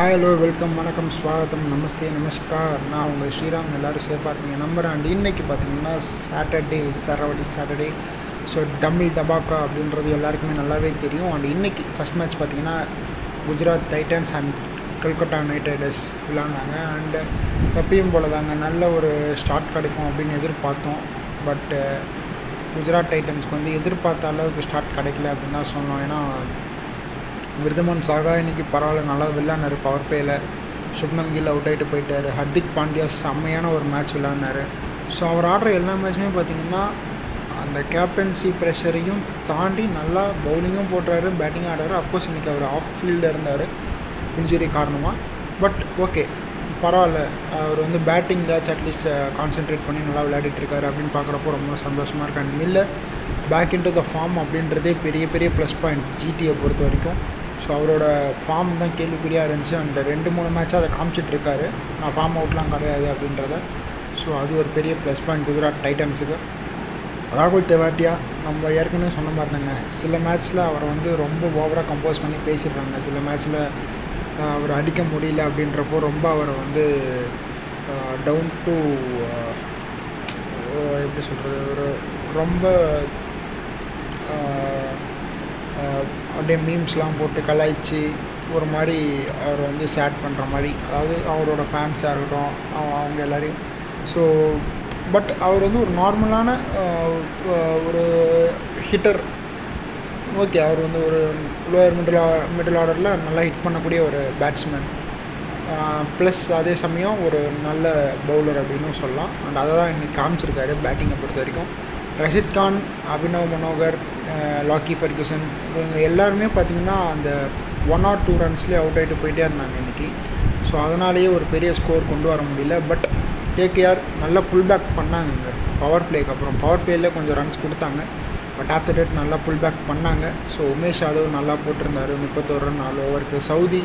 Hi hello welcome வணக்கம் ஸ்வாகத்தம் நமஸ்தே நமஸ்கார். நான் உங்கள் ஸ்ரீராம் எல்லோரும் சேஃபாக இருக்கீங்க. நம்பர் அண்ட் பார்த்தீங்கன்னா சாட்டர்டே சரவடி சாட்டர்டே ஸோ டமில் டபாக்கா அப்படின்றது எல்லாருக்குமே நல்லாவே தெரியும். அண்ட் இன்றைக்கி ஃபஸ்ட் மேட்ச் பார்த்தீங்கன்னா Gujarat Titans and Calcutta Knight Riders விளாண்டாங்க. And எப்பயும் போல தாங்க நல்ல ஒரு ஸ்டார்ட் கிடைக்கும் அப்படின்னு எதிர்பார்த்தோம். பட்டு குஜராத் டைட்டன்ஸ்க்கு வந்து எதிர்பார்த்த அளவுக்கு ஸ்டார்ட் கிடைக்கல அப்படின்னு தான் சொன்னோம் ஏன்னா விருதமன் சாகா இன்னைக்கு பரவாயில்ல நல்லா விளையாடினாரு பவர் பிளேயில் சுப்னம் கில் அவுட் ஆகிட்டு போயிட்டார். ஹர்திக் பாண்டியா செம்மையான ஒரு மேட்ச் விளாட்னாரு ஸோ அவர் ஆடுற எல்லா மேட்சுமே பார்த்தீங்கன்னா அந்த கேப்டன்சி ப்ரெஷரையும் தாண்டி நல்லா பவுலிங்கும் போடுறாரு பேட்டிங்கும் ஆடுறாரு. அஃப்கோர்ஸ் இன்றைக்கி அவர் ஆஃப் ஃபீல்டில் இருந்தார் இன்ஜுரி காரணமாக பட் ஓகே பரவாயில்ல. அவர் வந்து பேட்டிங் தான் அட்லீஸ்ட் கான்சென்ட்ரேட் பண்ணி நல்லா விளையாடிட்டு இருக்காரு அப்படின்னு பார்க்குறப்போ ரொம்ப சந்தோஷமாக இருக்கு. And Miller back in to the form அப்படின்றதே பெரிய பெரிய ப்ளஸ் பாயிண்ட் ஜிடியை பொறுத்த வரைக்கும். ஸோ அவரோட ஃபார்ம் தான் கேள்விக்குறியாக இருந்துச்சு. அண்ட் ரெண்டு மூணு மேட்சாக அதை காமிச்சிட்ருக்காரு நான் ஃபார்ம் அவுட்லாம் கிடையாது அப்படின்றத. ஸோ அது ஒரு பெரிய ப்ளஸ் பாயிண்ட் குஜராத் டைட்டன்ஸுக்கு ராகுல் தெவாட்டியா நம்ம ஏற்கனவே சொன்ன மாதிரி தாங்க சில மேட்ச்சில் அவரை வந்து ரொம்ப ஓவராக கம்போஸ் பண்ணி பேசிடுறாங்க. சில மேட்ச்சில் அவர் அடிக்க முடியல அப்படின்றப்போ ரொம்ப அவரை வந்து டவுன் டு எப்படி சொல்கிறது ஒரு ரொம்ப அப்படியே மீம்ஸ்லாம் போட்டு கலாய்ச்சி ஒரு மாதிரி அவர் வந்து சேட் பண்ணுற மாதிரி. அதாவது அவரோட ஃபேன்ஸாக இருக்கட்டும் அவங்க எல்லோரையும். ஸோ பட் அவர் வந்து ஒரு நார்மலான ஒரு ஹிட்டர் ஓகே அவர் வந்து ஒரு லோயர் மிடில் மிடில் ஆர்டரில் நல்லா ஹிட் பண்ணக்கூடிய ஒரு பேட்ஸ்மேன் ப்ளஸ் அதே சமயம் ஒரு நல்ல பவுலர் அப்படின்னு சொல்லலாம். அண்ட் அதை தான் இன்னைக்கு காமிச்சிருக்காரு பேட்டிங்கை பொறுத்த வரைக்கும். ரஷித் கான் அபினவ் மனோகர் லாக்கி ஃபர்கூசன் இவங்க எல்லாருமே பார்த்தீங்கன்னா அந்த ஒன் ஆர் டூ ரன்ஸ்லேயே அவுட் ஆகிட்டு போயிட்டே இருந்தாங்க இன்றைக்கி ஸோ அதனாலேயே ஒரு பெரிய ஸ்கோர் கொண்டு வர முடியல. பட் கேகேஆர் நல்லா புல் பேக் பண்ணாங்க இங்கே. பவர் பிளேக்கு அப்புறம். பவர் பிளேயில் கொஞ்சம் ரன்ஸ் கொடுத்தாங்க. பட் ஆஃப்டர் டேட் நல்லா புல் பேக் பண்ணாங்க. ஸோ உமேஷ் யாதவ் நல்லா போட்டிருந்தாரு. முப்பத்தோரு ரன் நாலு ஓவருக்கு சவுதி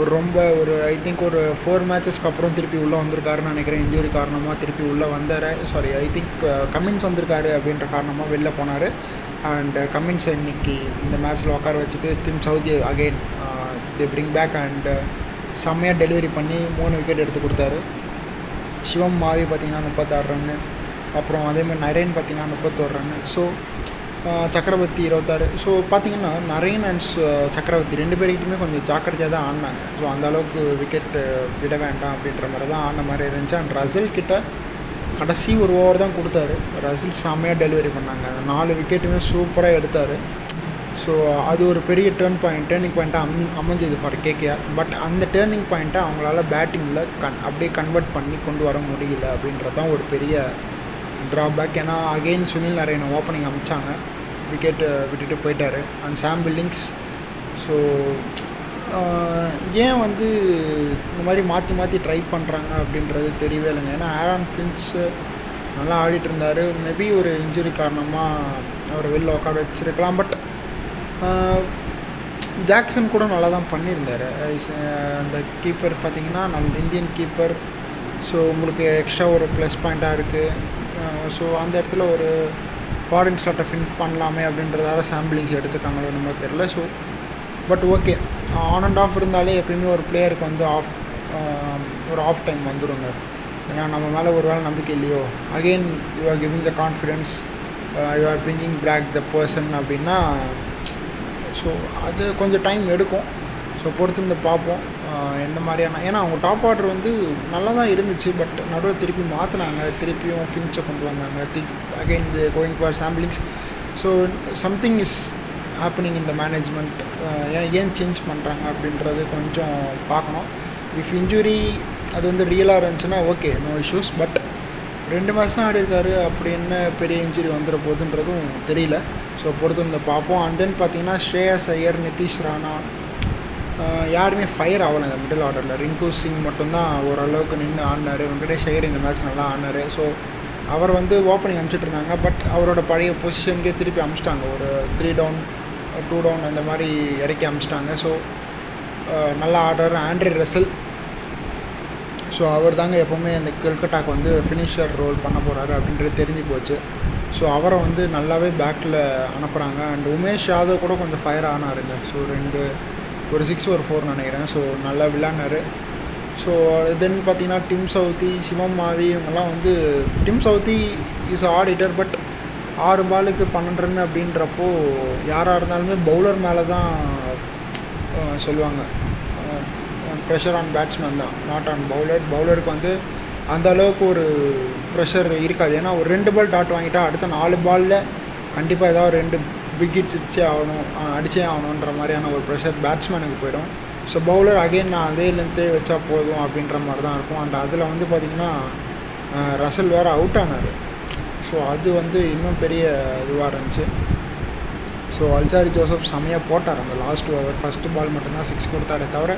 ஒரு ரொம்ப ஒரு ஐ திங்க் ஒரு ஃபோர் மேட்சஸ்க்கு அப்புறம் திருப்பி உள்ளே வந்திருக்காருன்னு நினைக்கிறேன். இன்ஜுரி காரணமாக திருப்பி உள்ளே வந்தார். சாரி ஐ திங்க் கமின்ஸ் வந்திருக்காரு அப்படின்ற காரணமாக வெளில போனார். அண்ட் கமின்ஸ் இன்னைக்கு இந்த மேட்ச்சில் உட்கார வச்சுட்டு Tim Southee again they bring back and செம்மையாக டெலிவரி பண்ணி மூணு விக்கெட் எடுத்து கொடுத்தாரு. சிவம் மாவி பார்த்தீங்கன்னா முப்பத்தாறு ரன்னு அப்புறம் அதேமாதிரி நரேன் பார்த்தீங்கன்னா முப்பத்தோரு ரன்னு ஸோ சக்கரவர்த்தி இருபத்தாறு. ஸோ பார்த்தீங்கன்னா நரேன் அண்ட் சக்கரவர்த்தி ரெண்டு பேர்கிட்டையுமே கொஞ்சம் ஜாக்கிரதையாக தான் ஆடினாங்க. ஸோ அந்த அளவுக்கு விக்கெட் விட வேண்டாம் அப்படின்ற மாதிரி தான் ஆடின மாதிரி இருந்துச்சு. அண்ட் ரசில் கிட்ட கடைசி ஒரு ஓவர் தான் கொடுத்தாரு. ரசில் செம்மையாக டெலிவரி பண்ணாங்க. நாலு விக்கெட்டுமே சூப்பராக எடுத்தார். ஸோ அது ஒரு பெரிய டேர்ன் பாயிண்ட் டேர்னிங் பாயிண்ட்டாக அம் அமைஞ்சது ஃபார் கேகேஆர் பட் அந்த டேர்னிங் பாயிண்ட்டை அவங்களால பேட்டிங்கில் கன் அப்படியே கன்வெர்ட் பண்ணி கொண்டு வர முடியல அப்படின்றது தான் ஒரு பெரிய ட்ராபேக் ஏன்னா அகெயின் சுனில் நரேன் ஓப்பனிங் அமைச்சாங்க. விக்கெட்டு விட்டுட்டு போயிட்டார். அண்ட் சாம் பில்லிங்ஸ் ஸோ ஏன் வந்து இந்த மாதிரி மாற்றி மாற்றி ட்ரை பண்ணுறாங்க அப்படின்றது தெரியவே இல்லைங்க. ஏன்னா ஆரான் ஃபின்ஸு நல்லா ஆடிட்டு இருந்தார். மேபி ஒரு இன்ஜுரி காரணமாக அவர் வெளில உட்கார வச்சுருக்கலாம். பட் ஜாக்சன் கூட நல்லா தான் பண்ணியிருந்தார் அந்த கீப்பர் பார்த்தீங்கன்னா நல்ல இந்தியன் கீப்பர் ஸோ உங்களுக்கு எக்ஸ்ட்ரா ஒரு ப்ளஸ் பாயிண்ட்டாக இருக்குது ஸோ அந்த இடத்துல ஒரு ஃபாரின் ஸ்டார்ட்டை ஃபின் பண்ணலாமே அப்படின்றதால சாம்பிளிங்ஸ் எடுத்துக்காங்களோ நம்ம தெரில so but okay on and off இருந்தாலே எப்பயுமே ஒரு பிளேயருக்கு வந்து ஆஃப் um, ஒரு ஆஃப் டைம் வந்துடுங்க ஏன்னா நம்ம மேலே ஒரு வேளை நம்பிக்கை இல்லையோ? Again you are giving the confidence you are bringing back the person அப்படின்னா ஸோ அது கொஞ்சம் டைம் எடுக்கும். ஸோ பொறுத்திருந்து பார்ப்போம். எந்த மாதிரியான ஏன்னா அவங்க டாப் ஆர்டர் வந்து நல்லா தான் இருந்துச்சு பட் நடுவில் திருப்பி மாற்றினாங்க திருப்பியும் ஃபின்ச்சை கொண்டு வந்தாங்க. They again they going for samplings so something is happening இந்த மேனேஜ்மெண்ட் ஏன் ஏன் சேஞ்ச் பண்ணுறாங்க அப்படின்றது கொஞ்சம் பார்க்கணும். இஃப் இன்ஜுரி அது வந்து ரியலாக இருந்துச்சுன்னா ஓகே நோ இஷ்யூஸ் பட் ரெண்டு மாதம் ஆடி இருக்காரு அப்படி என்ன பெரிய இன்ஜுரி வந்துட போகுதுன்றதும் தெரியல. ஸோ பொறுத்து வந்து பார்ப்போம். அண்ட் தென் பார்த்தீங்கன்னா ஸ்ரேயஸ் ஐயர் நிதிஷ் ராணா யாருமே ஃபயர் ஆகலைங்க. மிடில் ஆர்டரில் ரிங்கு சிங் மட்டும்தான் ஓரளவுக்கு நின்று ஆடினார். வெங்கடேஷ் ஐயர் இந்த மேட்ச் நல்லா ஆடினார். ஸோ அவர் வந்து ஓப்பனிங் அனுப்பிச்சிட்டு இருந்தாங்க. பட் அவரோட பழைய பொசிஷனுக்கே திருப்பி அமிச்சிட்டாங்க ஒரு த்ரீ டவுன் டூ டவுன் அந்த மாதிரி இறக்கி அமிச்சிட்டாங்க ஸோ நல்லா ஆடுறாரு ஆண்ட்ரி ரசல். ஸோ அவர் தாங்க எப்போவுமே அந்த கல்கட்டாக்கு வந்து ஃபினிஷர் ரோல் பண்ண போகிறாரு அப்படின்றது தெரிஞ்சு போச்சு. ஸோ அவரை வந்து நல்லாவே பேக்கில் அனுப்புகிறாங்க அண்ட் உமேஷ் யாதவ் கூட கொஞ்சம் ஃபயர் ஆனாருங்க. ஸோ ரெண்டு ஒரு சிக்ஸ் ஒரு ஃபோர் நினைக்கிறேன். ஸோ நல்லா விளாட்னாரு ஸோ தென் பார்த்தீங்கன்னா டிம் சவுத்தி சிவம் மாவி இவங்கெல்லாம் வந்து Tim Southee is auditor but ஆறு பாலுக்கு பன்னெண்டு ரன் அப்படின்றப்போ யாராக இருந்தாலுமே பவுலர் மேலே தான் சொல்லுவாங்க. ப்ரெஷர் ஆன் பேட்ஸ்மேன் தான். நாட் ஆன் பவுலர் பவுலருக்கு வந்து அந்த அளவுக்கு ஒரு ப்ரெஷர் இருக்காது. ஏன்னா ஒரு ரெண்டு பால் டாட் வாங்கிட்டா அடுத்த நாலு பாலில் கண்டிப்பாக ஏதாவது ரெண்டு விக்கெட் அடிச்சே ஆகணும் அடிச்சே ஆகணுன்ற மாதிரியான ஒரு ப்ரெஷர் பேட்ஸ்மேனுக்கு போயிடும். ஸோ பவுலர் அகைன் நான் அதே லென்த்தே வச்சா போதும் அப்படின்ற மாதிரி தான் இருக்கும். அண்ட் அதில் வந்து பார்த்திங்கன்னா ரசல் வேறு அவுட் ஆனார். ஸோ அது வந்து இன்னும் பெரிய இதுவாக இருந்துச்சு. ஸோ அல்சாரி ஜோசப் செமையாக போட்டார் அந்த லாஸ்ட் ஓவர் ஃபஸ்ட்டு பால் மட்டும்தான் சிக்ஸ் கொடுத்தாரே தவிர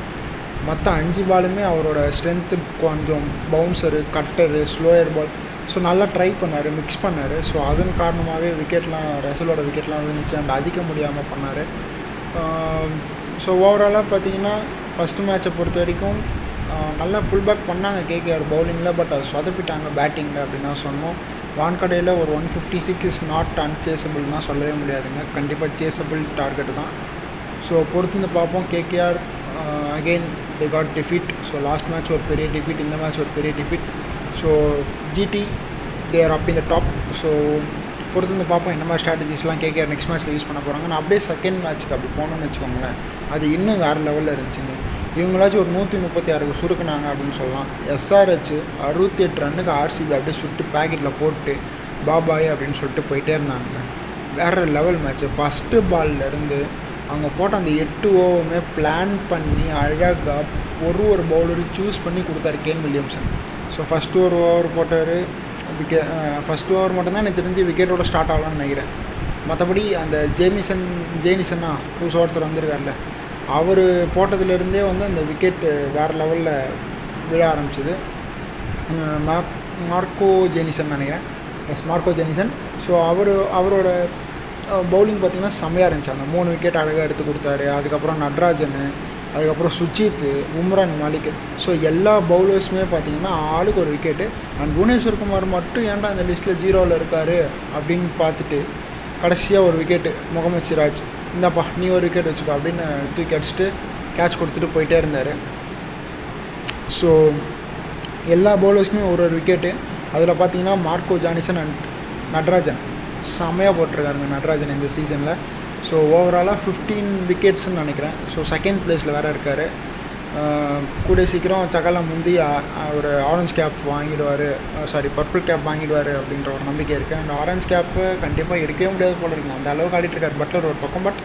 மற்ற அஞ்சு பாலுமே அவரோட ஸ்ட்ரென்த்து கொஞ்சம் bouncer cutter slower ball so நல்லா ட்ரை பண்ணார் மிக்ஸ் பண்ணார். ஸோ அதன் காரணமாகவே விக்கெட்லாம் ரசலோட விக்கெட்லாம் விழுந்துச்சு. அண்ட் அடிக்க முடியாமல் பண்ணார். ஸோ ஓவராலாக பார்த்தீங்கன்னா ஃபஸ்ட்டு மேட்சை பொறுத்த வரைக்கும் நல்லா புல் பேக் பண்ணாங்க கேகேஆர் பவுலிங்கில் பட் அது சொதப்பிட்டாங்க பேட்டிங்கில் அப்படின்னு தான் சொன்னோம். வான்கடையில் ஒரு one fifty six is not அன்சேசபிள்னா சொல்லவே முடியாதுங்க. கண்டிப்பாக சேசபிள் டார்கெட் தான். ஸோ பொறுத்திருந்து பார்ப்போம். KKR again they got defeat so last match ஒரு பெரிய டிஃபிட் இந்த மேட்ச் ஒரு பெரிய defeat so GT they're up in the top so பொறுத்திருந்து பார்ப்போம் என்ன மாதிரி ஸ்ட்ராட்டஜிஸ்லாம் கேகேஆர் நெக்ஸ்ட் மேட்ச்சில் யூஸ் பண்ண போகிறாங்க நான் அப்படியே செகண்ட் மேட்ச்சுக்கு அப்படி போனோம்னு வச்சுக்கோங்களேன். அது இன்னும் வேறு லெவலில் இருந்துச்சுங்க. இவங்களாச்சும் ஒரு நூற்றி முப்பத்தி ஆறுக்கு சுருக்குனாங்க அப்படின்னு சொல்லலாம். எஸ்ஆர்ஹெச் அறுபத்தி எட்டு ரன்னுக்கு ஆர்சிபி அப்படியே சுட்டு பேக்கெட்டில் போட்டு பாபாய் அப்படின்னு சொல்லிட்டு போயிட்டே இருந்தாங்க. வேறு லெவல் மேட்ச்சு ஃபஸ்ட்டு பால்லேருந்து அவங்க போட்ட அந்த எட்டு ஓவருமே பிளான் பண்ணி அழகாக ஒரு ஒரு பவுலரும் சூஸ் பண்ணி கொடுத்தாரு கேன் வில்லியம்சன் ஸோ ஃபஸ்ட்டு ஒரு ஓவர் போட்டார். விக்கெ ஃபஸ்ட் ஓவர் மட்டும்தான் எனக்கு தெரிஞ்சு விக்கெட்டோட ஸ்டார்ட் ஆகலாம்னு நினைக்கிறேன். மற்றபடி அந்த ஜேமிசன் ஜேனிசன்னா புதுசாக ஒருத்தர் வந்திருக்கார்ல அவர் போட்டதுலேருந்தே வந்து அந்த விக்கெட்டு வேறு லெவலில் விழ ஆரம்பிச்சது. மார்க் மார்க்கோ ஜெனிசன் நினைக்கிறேன். எஸ் மார்க்கோ ஜெனிசன் ஸோ அவர் அவரோட uh, பவுலிங் பார்த்தீங்கன்னா செம்மையாக இருந்துச்சு. அந்த மூணு விக்கெட் அழகாக எடுத்து கொடுத்தாரு. அதுக்கப்புறம் நட்ராஜன் அதுக்கப்புறம் சுஜித் உம்ரான் மாலிக். ஸோ எல்லா பவுலர்ஸுமே பார்த்தீங்கன்னா ஆளுக்கு ஒரு விக்கெட்டு அண்ட் புவனேஸ்வர் குமார் மட்டும் ஏன்டா அந்த லிஸ்ட்டில் ஜீரோவில் இருக்கார் அப்படின்னு பார்த்துட்டு கடைசியாக ஒரு விக்கெட்டு முகமது சிராஜ். இந்தாப்பா நீ ஒரு விக்கெட் வச்சுக்கோ அப்படின்னு தூக்கி அடிச்சுட்டு கேட்ச் கொடுத்துட்டு போயிட்டே இருந்தார். ஸோ எல்லா பவுலர்ஸுமே ஒரு ஒரு விக்கெட்டு அதில் பார்த்தீங்கன்னா மார்க்கோ ஜானிசன் அண்ட் நட்ராஜன். செம்மையாக போட்டிருக்காருங்க நட்ராஜன் இந்த சீசனில் ஸோ ஓவராலாக ஃபிஃப்டீன் விக்கெட்ஸ்ன்னு நினைக்கிறேன். ஸோ செகண்ட் பிளேஸில் வேறு இருக்கார். கூடிய சீக்கிரம் சகலா முந்தி ஒரு ஆரஞ்ச் கேப் வாங்கிடுவார். சாரி பர்பிள் கேப் வாங்கிடுவார் அப்படின்ற ஒரு நம்பிக்கை இருக்குது அந்த ஆரஞ்ச் கேப்பு கண்டிப்பாக எடுக்கவே முடியாது போல இருக்குங்க அந்த அளவுக்கு ஆடிட்டுருக்கார் பட்லர் ஒரு பக்கம். பட்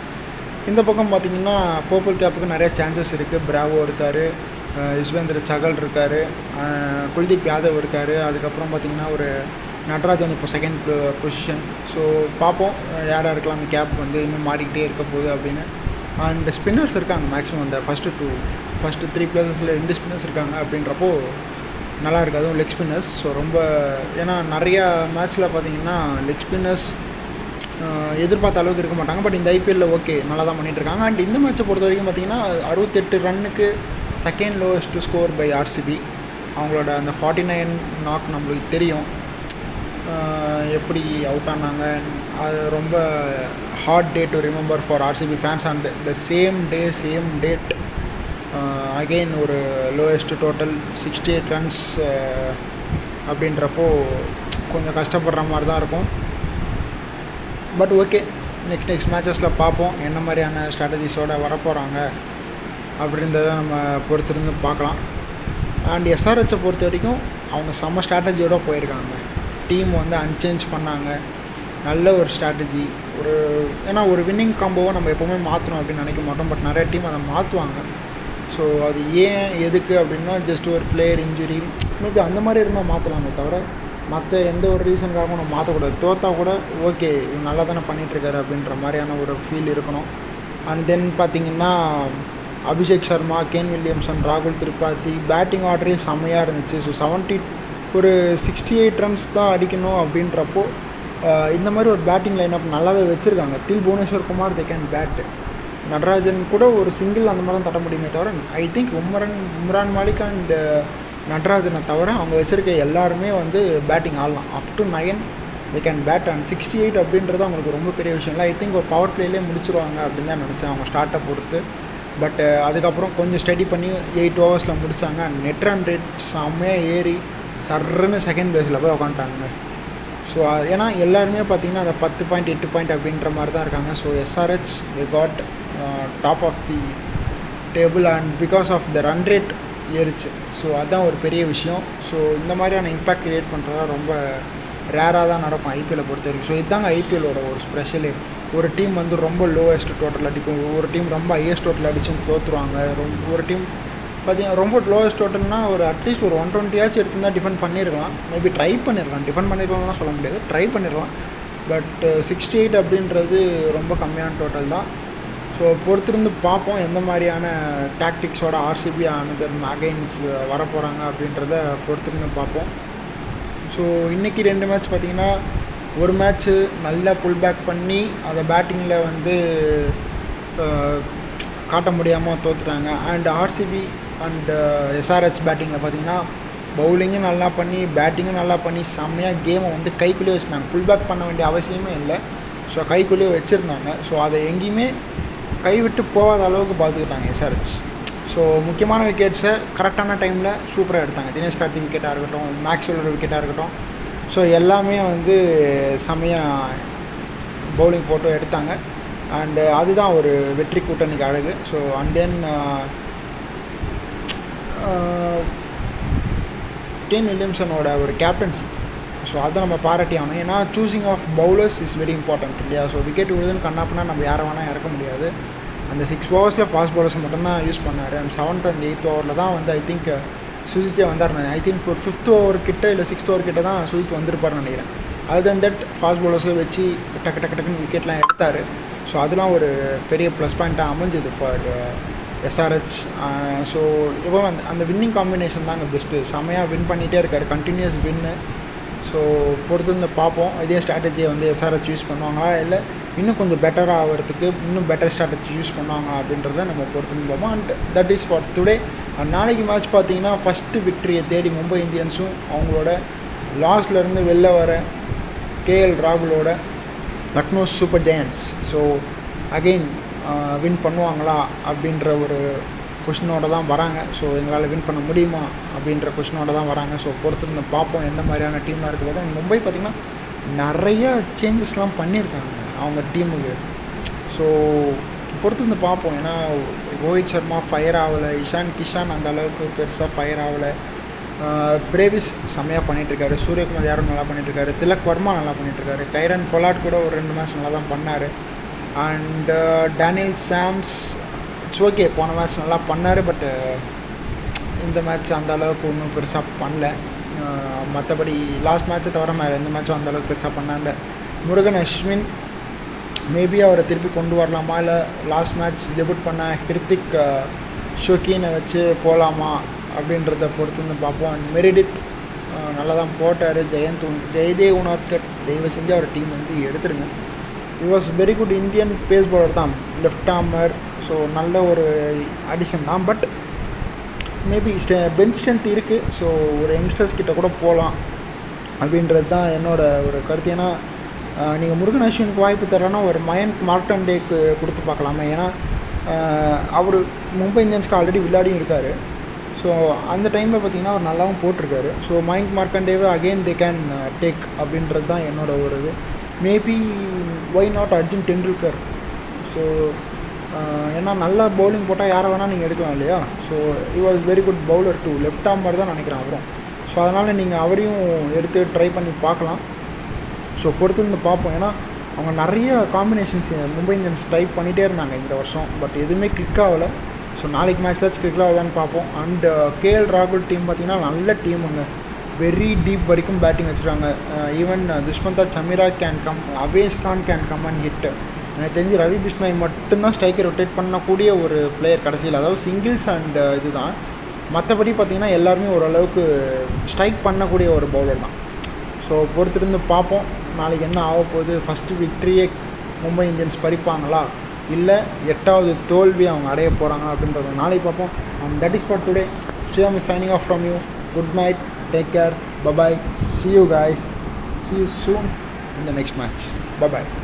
இந்த பக்கம் பார்த்தீங்கன்னா பர்பிள் கேப்புக்கு நிறைய சான்சஸ் இருக்குது பிராவோ இருக்கார். யுஸ்வேந்திர சகல் இருக்கார். குல்தீப் யாதவ் இருக்கார். அதுக்கப்புறம் பார்த்தீங்கன்னா ஒரு நட்ராஜன் இப்போ செகண்ட் பொசிஷன் ஸோ பார்ப்போம் யார் யாருக்கெல்லாம் அந்த கேப் வந்து இன்னும் மாறிக்கிட்டே இருக்க போகுது அப்படின்னு. அண்ட் ஸ்பின்னர்ஸ் இருக்காங்க மேக்ஸிமம் அந்த ஃபஸ்ட்டு டூ ஃபஸ்ட்டு த்ரீ பிளேசஸில் ரெண்டு ஸ்பின்னர்ஸ் இருக்காங்க அப்படின்றப்போ நல்லா இருக்குது அதுவும் லெக் ஸ்பின்னர்ஸ் ஸோ ரொம்ப ஏன்னா நிறையா மேட்ச்சில் பார்த்தீங்கன்னா லெக் ஸ்பின்னர்ஸ் எதிர்பார்த்த அளவுக்கு இருக்க மாட்டாங்க. பட் இந்த ஐபிஎல்ல ஓகே நல்லா தான் பண்ணிட்டு இருக்காங்க. அண்ட் இந்த மேட்சை பொறுத்த வரைக்கும் பார்த்தீங்கன்னா அறுபத்தெட்டு ரன்னுக்கு second lowest score by RCB அவங்களோட அந்த ஃபார்ட்டி நைன் நாக் நம்மளுக்கு தெரியும். எப்படி அவுட் ஆனாங்க? அது ரொம்ப hard day to remember for RCB fans and the same day same date again ஒரு lowest total sixty eight runs அப்படின்றப்போ கொஞ்சம் கஷ்டப்படுற மாதிரி தான் இருக்கும். பட் ஓகே நெக்ஸ்ட் நெக்ஸ்ட் மேட்சஸில் பார்ப்போம். என்ன மாதிரியான ஸ்ட்ராட்டஜிஸோடு வரப்போகிறாங்க அப்படின்றத நம்ம பொறுத்திருந்து பார்க்கலாம். அண்ட் எஸ்ஆர்ஹெச்சை பொறுத்த வரைக்கும் அவங்க செம்ம ஸ்ட்ராட்டஜியோடு போயிருக்காங்க. டீம் வந்து அன்சேஞ்ச் பண்ணாங்க. நல்ல ஒரு ஸ்ட்ராட்டஜி ஒரு ஏன்னா ஒரு வின்னிங் காம்போவை நம்ம எப்போவுமே மாற்றணும் அப்படின்னு நினைக்க மாட்டோம். பட் நிறைய டீம் அதை மாற்றுவாங்க ஸோ அது ஏன் எதுக்கு அப்படின்னா ஜஸ்ட் ஒரு பிளேயர் இன்ஜுரி மேபி அந்த மாதிரி இருந்தால் மாற்றலாமே தவிர மற்ற எந்த ஒரு ரீசனுக்காகவும் நம்ம மாற்றக்கூடாது தோத்தா கூட ஓகே இவங்க நல்லா தானே பண்ணிகிட்ருக்காரு அப்படின்ற மாதிரியான ஒரு ஃபீல் இருக்கணும். அண்ட் தென் பார்த்தீங்கன்னா அபிஷேக் சர்மா கேன் வில்லியம்சன் ராகுல் திரிபாதி பேட்டிங் ஆர்டரே செம்மையாக இருந்துச்சு. ஸோ செவன்ட்டி ஒரு சிக்ஸ்டி எயிட் ரன்ஸ் தான் அடிக்கணும் அப்படின்றப்போ இந்த மாதிரி ஒரு பேட்டிங் லைனப் நல்லாவே வச்சுருக்காங்க. Till Bhuvneshwar Kumar they can bat Natarajan கூட ஒரு சிங்கிள் அந்த மாதிரி தான் தட்ட முடியுமே தவிர I think Umran Umran Malik and நடராஜனை தவிர அவங்க வச்சுருக்க எல்லாருமே வந்து பேட்டிங் ஆடலாம் up to nine they can bat and sixty eight அப்படின்றது அவங்களுக்கு ரொம்ப பெரிய விஷயம் இல்லை. ஐ திங்க் ஒரு பவர் பிளேலேயே முடிச்சிருவாங்க அப்படின்னு தான் நினச்சேன் அவங்க ஸ்டார்ட்டை பொறுத்து. பட் அதுக்கப்புறம் கொஞ்சம் ஸ்டடி பண்ணி எயிட் ஓவர்ஸில் முடித்தாங்க நெட் ரன் ரேட் செம்மையாக ஏறி சர்ன்னு செகண்ட் பேஸில் போய் உக்காந்துட்டாங்க. ஸோ ஏன்னா எல்லாருமே பார்த்தீங்கன்னா அந்த பத்து பாயிண்ட் எட்டு பாயிண்ட் அப்படின்ற மாதிரி தான் இருக்காங்க. So SRH they got top of the table and because of the run rate ஏறிச்சு. ஸோ அதுதான் ஒரு பெரிய விஷயம். ஸோ இந்த மாதிரியான இம்பேக்ட் கிரியேட் பண்ணுறதா ரொம்ப ரேராக தான் நடக்கும் ஐபிஎல்லை பொறுத்த வரைக்கும் ஸோ இதுதாங்க ஐபிஎல்லோட ஒரு ஸ்பெஷலு ஒரு டீம் வந்து ரொம்ப லோவஸ்ட் டோட்டல் அடிக்கும். ஒரு டீம் ரொம்ப ஹையஸ்ட் டோட்டல் அடிச்சுன்னு தோற்றுருவாங்க ரொம்ப ஒரு டீம் பார்த்தீங்கன்னா ரொம்ப லோவஸ்ட் டோட்டல்னா ஒரு அட்லீஸ்ட் ஒரு ஒன் டுவெண்ட்டியாச்சும் எடுத்துருந்தா டிஃபெண்ட் பண்ணியிருக்கலாம் மேபி ட்ரை பண்ணிடலாம் டிஃபெண்ட் பண்ணிருக்கலாம்லாம் சொல்ல முடியாது. ட்ரை பண்ணிடலாம் பட் சிக்ஸ்டி எயிட் அப்படின்றது ரொம்ப கம்மியான டோட்டல் தான். ஸோ பொறுத்திருந்து பார்ப்போம் எந்த மாதிரியான டாக்டிக்ஸோட ஆர்சிபி ஆனது அகைன்ஸ் uh, வரப்போகிறாங்க அப்படின்றத பொறுத்திருந்து பார்ப்போம். ஸோ இன்றைக்கி ரெண்டு மேட்ச் பார்த்தீங்கன்னா ஒரு மேட்ச்சு நல்லா புல் பேக் பண்ணி அதை பேட்டிங்கில் வந்து uh, காட்ட முடியாமல் தோற்றுட்டாங்க அண்ட் ஆர்சிபி அண்டு எஸ்ஆர்ஹெச் பேட்டிங்கில் பார்த்தீங்கன்னா பவுலிங்கும் நல்லா பண்ணி பேட்டிங்கும் நல்லா பண்ணி செம்மையாக கேமை வந்து கைக்குள்ளேயே வச்சுருந்தாங்க. ஃபுல் பேக் பண்ண வேண்டிய அவசியமே இல்லை. ஸோ கைக்குள்ளேயே வச்சுருந்தாங்க. ஸோ அதை எங்கேயுமே கைவிட்டு போகாத அளவுக்கு பார்த்துக்கிட்டாங்க எஸ்ஆர்ஹெச் ஸோ முக்கியமான விக்கெட்ஸை கரெக்டான டைமில் சூப்பராக எடுத்தாங்க. தினேஷ் கார்த்திக் விக்கெட்டாக இருக்கட்டும் மேக்ஸ்வெலோட விக்கெட்டாக இருக்கட்டும். ஸோ எல்லாமே வந்து செம்மையாக பவுலிங் ஃபோட்டோ எடுத்தாங்க. அண்டு அதுதான் ஒரு வெற்றி கூட்டணிக்கு அழகு. ஸோ அண்ட் தென் கேன் வில்லியம்சனோட ஒரு கேப்டன்சி ஸோ அதை நம்ம பாராட்டி ஆகணும். ஏன்னா choosing of bowlers is very important இல்லையா? ஸோ விக்கெட் விழுதுன்னு கண்ணாப்புனா நம்ம யாரை வேணால் இறக்க முடியாது. அந்த சிக்ஸ் ஓவர்ஸில் ஃபாஸ்ட் பவுலர்ஸ் மட்டும்தான் யூஸ் பண்ணார். அண்ட் செவன்த் அண்ட் எயித் ஓவரில் தான் வந்து ஐ திங்க் சுஜித்தே வந்தார் ஐ திங்க் ஒரு ஃபிஃப்த் ஓவர் கிட்ட இல்லை சிக்ஸ்த் ஓவர் கிட்ட தான் சுஜித் வந்திருப்பார்னு நினைக்கிறேன். அது தன் தட் ஃபாஸ்ட் பவுலர்ஸில் வச்சு டக்கு டக்கு டக்குன்னு விக்கெட்லாம் எடுத்தார். ஸோ அதெல்லாம் ஒரு பெரிய ப்ளஸ் பாயிண்ட்டாக அமைஞ்சது ஃபார் எஸ்ஆர்ஹெச் ஸோ uh, இவன் அந்த அந்த வின்னிங் காம்பினேஷன் தாங்க பெஸ்ட்டு செமையாக வின் பண்ணிகிட்டே இருக்கார். கண்டினியூஸ் வின்னு ஸோ பொறுத்து வந்து பார்ப்போம். இதே ஸ்ட்ராட்டஜியை வந்து எஸ்ஆர்ஹெச் யூஸ் பண்ணுவாங்களா? இல்லை இன்னும் கொஞ்சம் பெட்டராக ஆகிறதுக்கு இன்னும் பெட்டர் ஸ்ட்ராட்டஜி யூஸ் பண்ணுவாங்க அப்படின்றத நம்ம பொறுத்து பார்ப்போம். And that is for today நாளைக்கு மேட்ச் பார்த்தீங்கன்னா ஃபஸ்ட்டு விக்டரியை தேடி மும்பை இந்தியன்ஸும் அவங்களோட லாஸ்ட்லேருந்து வெளில வர KL ராகுலோட Lucknow Super Giants so again win பண்ணுவாங்களா அப்படின்ற ஒரு கொஷினோட தான் வராங்க. ஸோ எங்களால் வின் பண்ண முடியுமா அப்படின்ற கொஷினோட தான் வராங்க. ஸோ பொறுத்திருந்து பார்ப்போம் எந்த மாதிரியான டீமாக இருக்குது பார்த்தா மும்பை பார்த்திங்கன்னா நிறைய சேஞ்சஸ்லாம் பண்ணியிருக்காங்க அவங்க டீமுக்கு ஸோ பொறுத்திருந்து பார்ப்போம். ஏன்னா ரோஹித் சர்மா ஃபயர் ஆகலை இஷான் கிஷான் அந்த அளவுக்கு பெருசாக ஃபயர் ஆகலை. பிரேவிஸ் செம்மையாக பண்ணிகிட்ருக்காரு சூரியகுமார் யாரும் நல்லா பண்ணிகிட்ருக்காரு திலக் வர்மா நல்லா பண்ணிகிட்ருக்காரு கைரன் பொலாட் கூட ஒரு ரெண்டு மேட்ச் நல்லா தான் பண்ணார். And Daniel Sams it's okay போன மேட்ச் நல்லா பண்ணார் பட்டு uh, இந்த மேட்ச் அந்த அளவுக்கு ஒன்றும் பெருசாக பண்ணல. மற்றபடி லாஸ்ட் மேட்ச்சை தவிர வேறு எந்த மேட்சும் அந்த அளவுக்கு பெருசாக பண்ணாண்ட முருகன் அஸ்வின் மேபி அவரை திருப்பி கொண்டு வரலாமா? இல்லை லாஸ்ட் மேட்ச் டெபியூட் பண்ண ஹிருத்திக் ஷோக்கீனை வச்சு போகலாமா அப்படின்றத பொறுத்து வந்து பார்ப்போம். அண்ட் மெரிடித் நல்லா தான் போட்டார். ஜெயந்த் ஜெயதேவ் உனாத்கட் தயவு செஞ்சு அவர் டீம் வந்து எடுத்துருங்க. It was very good Indian pace bowler தான். லெஃப்ட் ஆமர் ஸோ நல்ல ஒரு அடிஷன் தான். But maybe stay bench strength இருக்குது ஸோ ஒரு யங்ஸ்டர்ஸ் கிட்ட கூட போகலாம் அப்படின்றது தான் என்னோட ஒரு கருத்து. ஏன்னா நீங்கள் முருகன் அஸ்வினுக்கு வாய்ப்பு தரேன்னா ஒரு மயன்க் மார்க்கண்டேக்கு கொடுத்து பார்க்கலாமே. ஏன்னா அவர் மும்பை இந்தியன்ஸ்க்கு ஆல்ரெடி விளையாடியும் இருக்கார். ஸோ அந்த டைமில் பார்த்தீங்கன்னா அவர் நல்லாவும் போட்டிருக்காரு. ஸோ மயங்க் மார்க்கண்டேவே அகெயின் தே கேன் டேக் அப்படின்றது தான் என்னோட ஒரு இது. Maybe why not Arjun Tendulkar so ஏன்னா நல்லா பவுலிங் போட்டால் யாரை வேணால் நீங்கள் எடுக்கலாம் இல்லையா? So he was very good bowler to left arm மாதிரி தான் நினைக்கிறேன் அவரும். ஸோ அதனால் நீங்கள் அவரையும் எடுத்து ட்ரை பண்ணி பார்க்கலாம். ஸோ பொறுத்திருந்து பார்ப்போம். ஏன்னா அவங்க நிறைய காம்பினேஷன்ஸ் மும்பை இந்தியன்ஸ் ட்ரை பண்ணிகிட்டே இருந்தாங்க இந்த வருஷம். பட் எதுவுமே கிளிக் ஆகலை. ஸோ நாளைக்கு மேட்ச்லாச்சும் கிளிக் ஆகுதான்னு பார்ப்போம். அண்ட் கேஎல் ராகுல் டீம் பார்த்தீங்கன்னா நல்ல டீமுங்க வெரி டீப் வரைக்கும் பேட்டிங் வச்சுருக்காங்க. Even Dushmantha Chameera can come Avesh Khan can come and hit எனக்கு தெரிஞ்சு ரவி பிஷ்ணாய் மட்டும்தான் ஸ்ட்ரைக்கை ரொட்டேட் பண்ணக்கூடிய ஒரு பிளேயர் கடைசியில். அதாவது சிங்கிள்ஸ் அண்ட் இதுதான். மற்றபடி பார்த்தீங்கன்னா எல்லாருமே ஓரளவுக்கு ஸ்ட்ரைக் பண்ணக்கூடிய ஒரு பவுலர் தான். ஸோ பொறுத்திருந்து பார்ப்போம். நாளைக்கு என்ன ஆக போகுது? ஃபஸ்ட்டு விக்ட்ரியே மும்பை இந்தியன்ஸ் பறிப்பாங்களா? இல்லை எட்டாவது தோல்வி அவங்க அடைய போகிறாங்க அப்படின்றத நாளைக்கு பார்ப்போம். And that is for today Sriram signing off from you good night Take care. Bye bye. See you guys. See you soon in the next match. Bye bye.